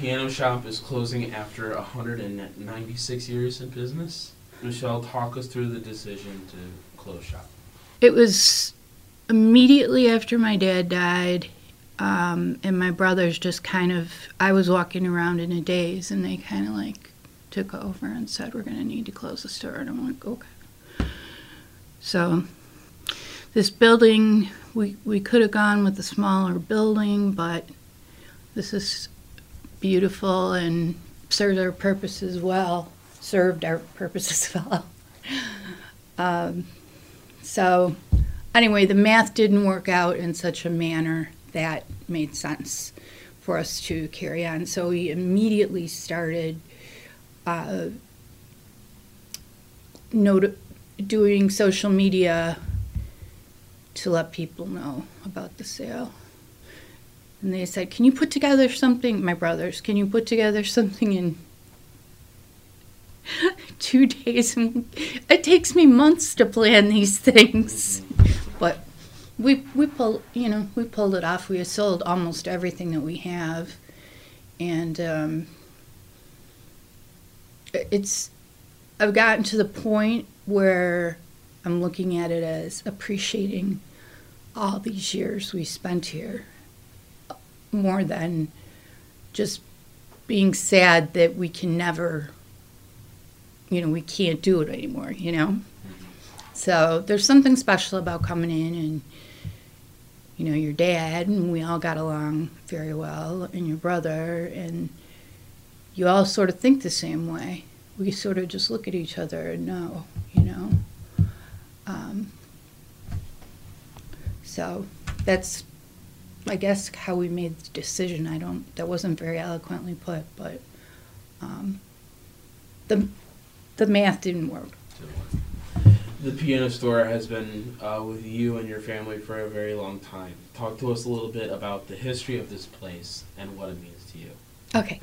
Piano Shop is closing after 196 years in business. Michelle, talk us through the decision to close shop. It was immediately after my dad died, um, and my brothers just kind of, I was walking around in a daze, and they kind of like took over and said, We're going to need to close the store. And I'm like, Okay. So, this building, we, we could have gone with a smaller building, but this is beautiful and served our purposes well, served our purposes well. Um, so, anyway, the math didn't work out in such a manner that made sense for us to carry on. So, we immediately started uh, not- doing social media to let people know about the sale. And they said, Can you put together something, my brothers, can you put together something in two days? And it takes me months to plan these things. But we, we pulled, you know, we pulled it off. We sold almost everything that we have. And um, it's, I've gotten to the point where I'm looking at it as appreciating all these years we spent here more than just being sad that we can never, you know, we can't do it anymore, you know? So there's something special about coming in and, you know, your dad, and we all got along very well, and your brother, and you all sort of think the same way. We sort of just look at each other and know, you know? Um, so that's I guess how we made the decision. I don't. That wasn't very eloquently put, but um, the the math didn't work. The piano store has been uh, with you and your family for a very long time. Talk to us a little bit about the history of this place and what it means to you. Okay,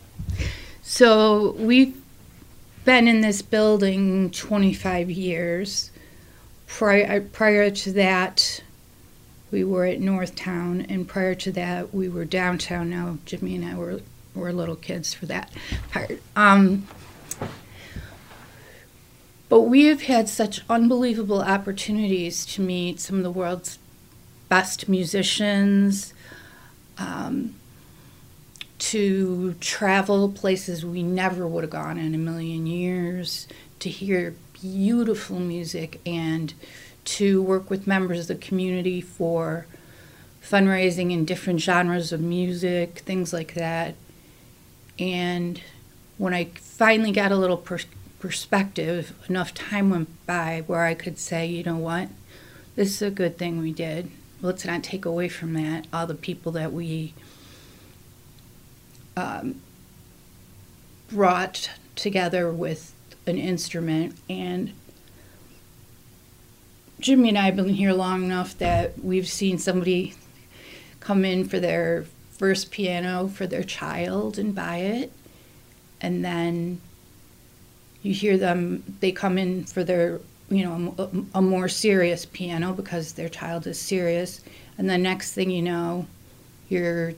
so we've been in this building 25 years. Prior prior to that, we were at Northtown, and prior to that, we were downtown. Now, Jimmy and I were were little kids for that part. Um, but we have had such unbelievable opportunities to meet some of the world's best musicians, um, to travel places we never would have gone in a million years, to hear beautiful music and to work with members of the community for fundraising in different genres of music, things like that. And when I finally got a little per- perspective, enough time went by where I could say, you know what, this is a good thing we did. Let's not take away from that all the people that we um, brought together with an instrument and Jimmy and I have been here long enough that we've seen somebody come in for their first piano for their child and buy it. And then you hear them, they come in for their, you know, a, a more serious piano because their child is serious. And the next thing you know, you're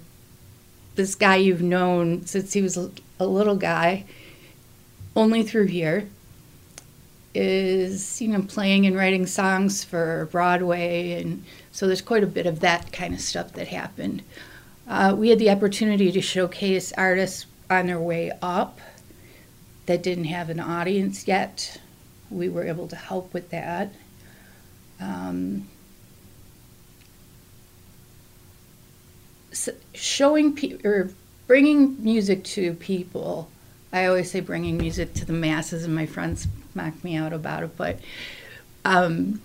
this guy you've known since he was a little guy, only through here is you know playing and writing songs for Broadway, and so there's quite a bit of that kind of stuff that happened. Uh, we had the opportunity to showcase artists on their way up that didn't have an audience yet. We were able to help with that. Um, so showing or bringing music to people. I always say bringing music to the masses, and my friends mock me out about it, but um,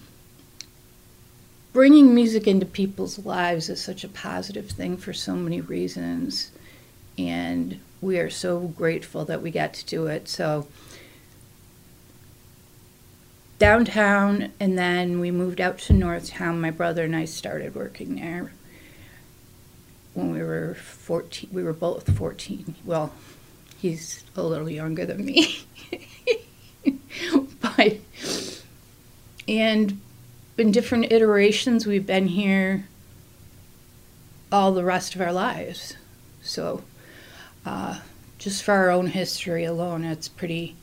bringing music into people's lives is such a positive thing for so many reasons. And we are so grateful that we got to do it. So downtown, and then we moved out to Northtown. My brother and I started working there when we were 14. We were both 14. Well, he's a little younger than me. but, and in different iterations, we've been here all the rest of our lives. So, uh, just for our own history alone, it's pretty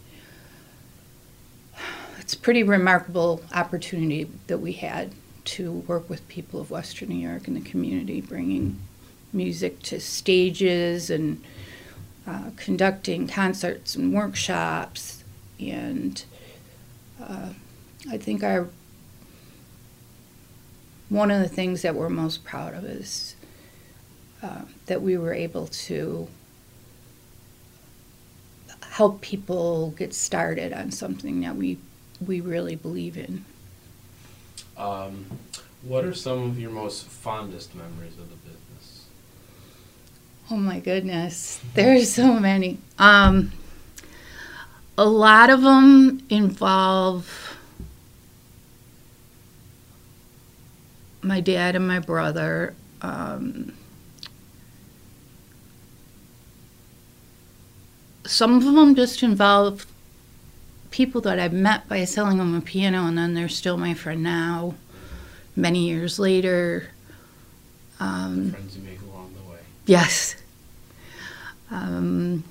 it's pretty remarkable opportunity that we had to work with people of Western New York and the community, bringing music to stages and uh, conducting concerts and workshops. And uh, I think our one of the things that we're most proud of is uh, that we were able to help people get started on something that we we really believe in. Um, what are some of your most fondest memories of the business? Oh my goodness, there's so many. Um, a lot of them involve my dad and my brother. Um, some of them just involve people that I've met by selling them a piano, and then they're still my friend now, many years later. Um, Friends you make along the way. yes. Um,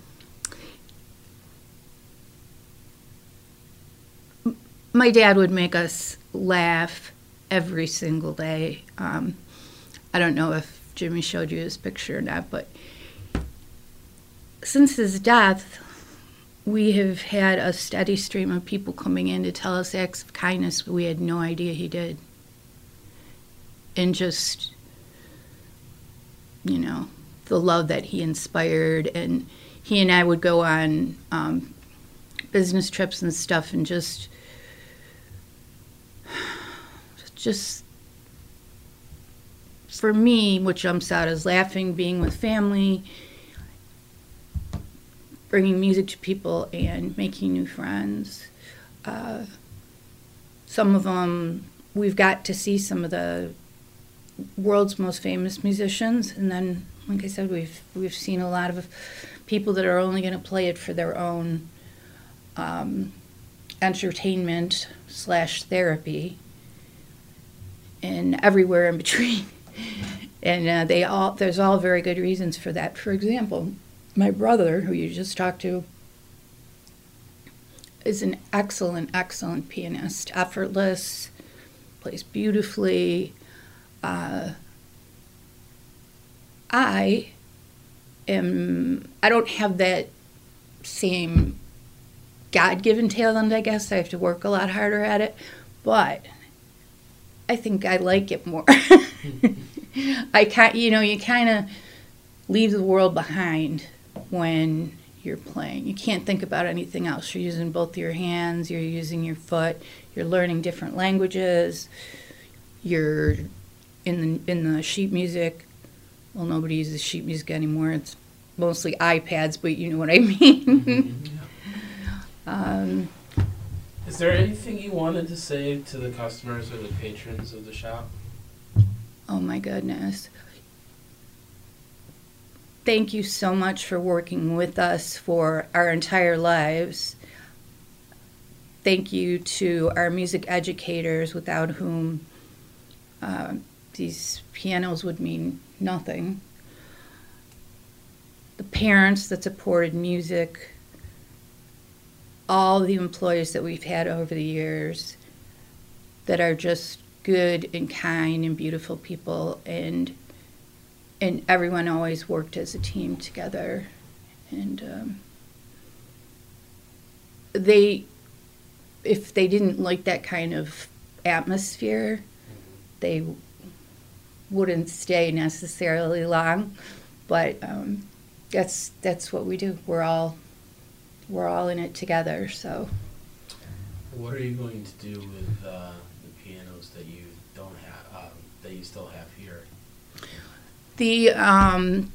my dad would make us laugh every single day. Um, I don't know if Jimmy showed you his picture or not, but since his death, we have had a steady stream of people coming in to tell us acts of kindness we had no idea he did. And just, you know, the love that he inspired. And he and I would go on um, business trips and stuff and just, just, for me, what jumps out is laughing, being with family bringing music to people and making new friends. Uh, some of them, we've got to see some of the world's most famous musicians, and then, like I said, we've we've seen a lot of people that are only going to play it for their own um, entertainment slash therapy, and everywhere in between. and uh, they all there's all very good reasons for that. For example, my brother, who you just talked to, is an excellent, excellent pianist. Effortless, plays beautifully. Uh, I am. I don't have that same God-given talent. I guess I have to work a lot harder at it, but I think I like it more. I can't. You know, you kind of leave the world behind when you're playing. You can't think about anything else. You're using both your hands, you're using your foot, you're learning different languages. You're in the in the sheet music. Well, nobody uses sheet music anymore. It's mostly iPads, but you know what I mean. um, Is there anything you wanted to say to the customers or the patrons of the shop? oh my goodness. Thank you so much for working with us for our entire lives. Thank you to our music educators, without whom uh, these pianos would mean nothing. The parents that supported music, all the employees that we've had over the years that are just good and kind and beautiful people and and everyone always worked as a team together. And um, they if they didn't like that kind of atmosphere they wouldn't stay necessarily long. But um, that's that's what we do. We're all we're all in it together so What are you going to do with uh, the pianos that you don't have, um, that you still have here? The um,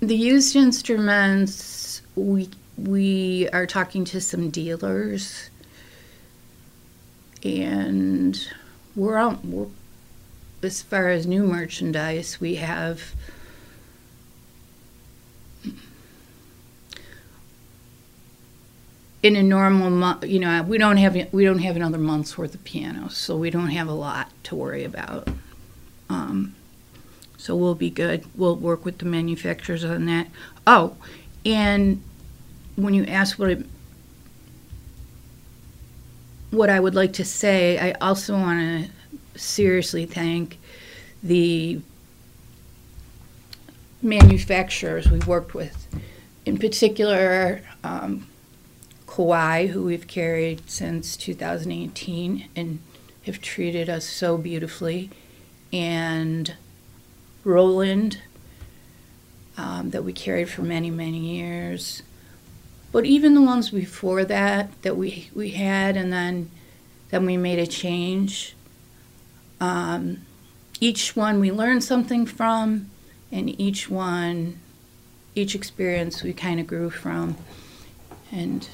the used instruments we we are talking to some dealers, and we're on. We're, as far as new merchandise, we have. In a normal month, you know, we don't have we don't have another month's worth of pianos, so we don't have a lot to worry about. Um, so we'll be good. We'll work with the manufacturers on that. Oh, and when you ask what it, what I would like to say, I also want to seriously thank the manufacturers we worked with. In particular, um, Kawai, who we've carried since 2018 and have treated us so beautifully, and Roland, um, that we carried for many, many years. But even the ones before that, that we, we had, and then, then we made a change. Um, each one we learned something from, and each one, each experience we kind of grew from. And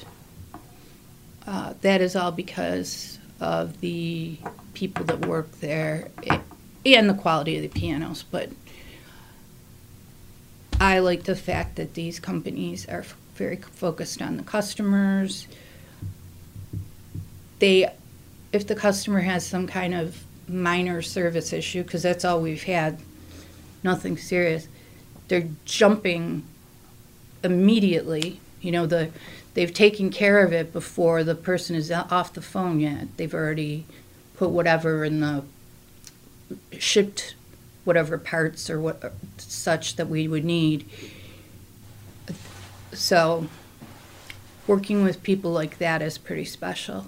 uh, that is all because of the people that work there and the quality of the pianos. But I like the fact that these companies are very focused on the customers. They, if the customer has some kind of minor service issue, because that's all we've had, nothing serious, they're jumping immediately. You know, the they've taken care of it before the person is off the phone yet. They've already put whatever in the shipped whatever parts or what such that we would need. So working with people like that is pretty special.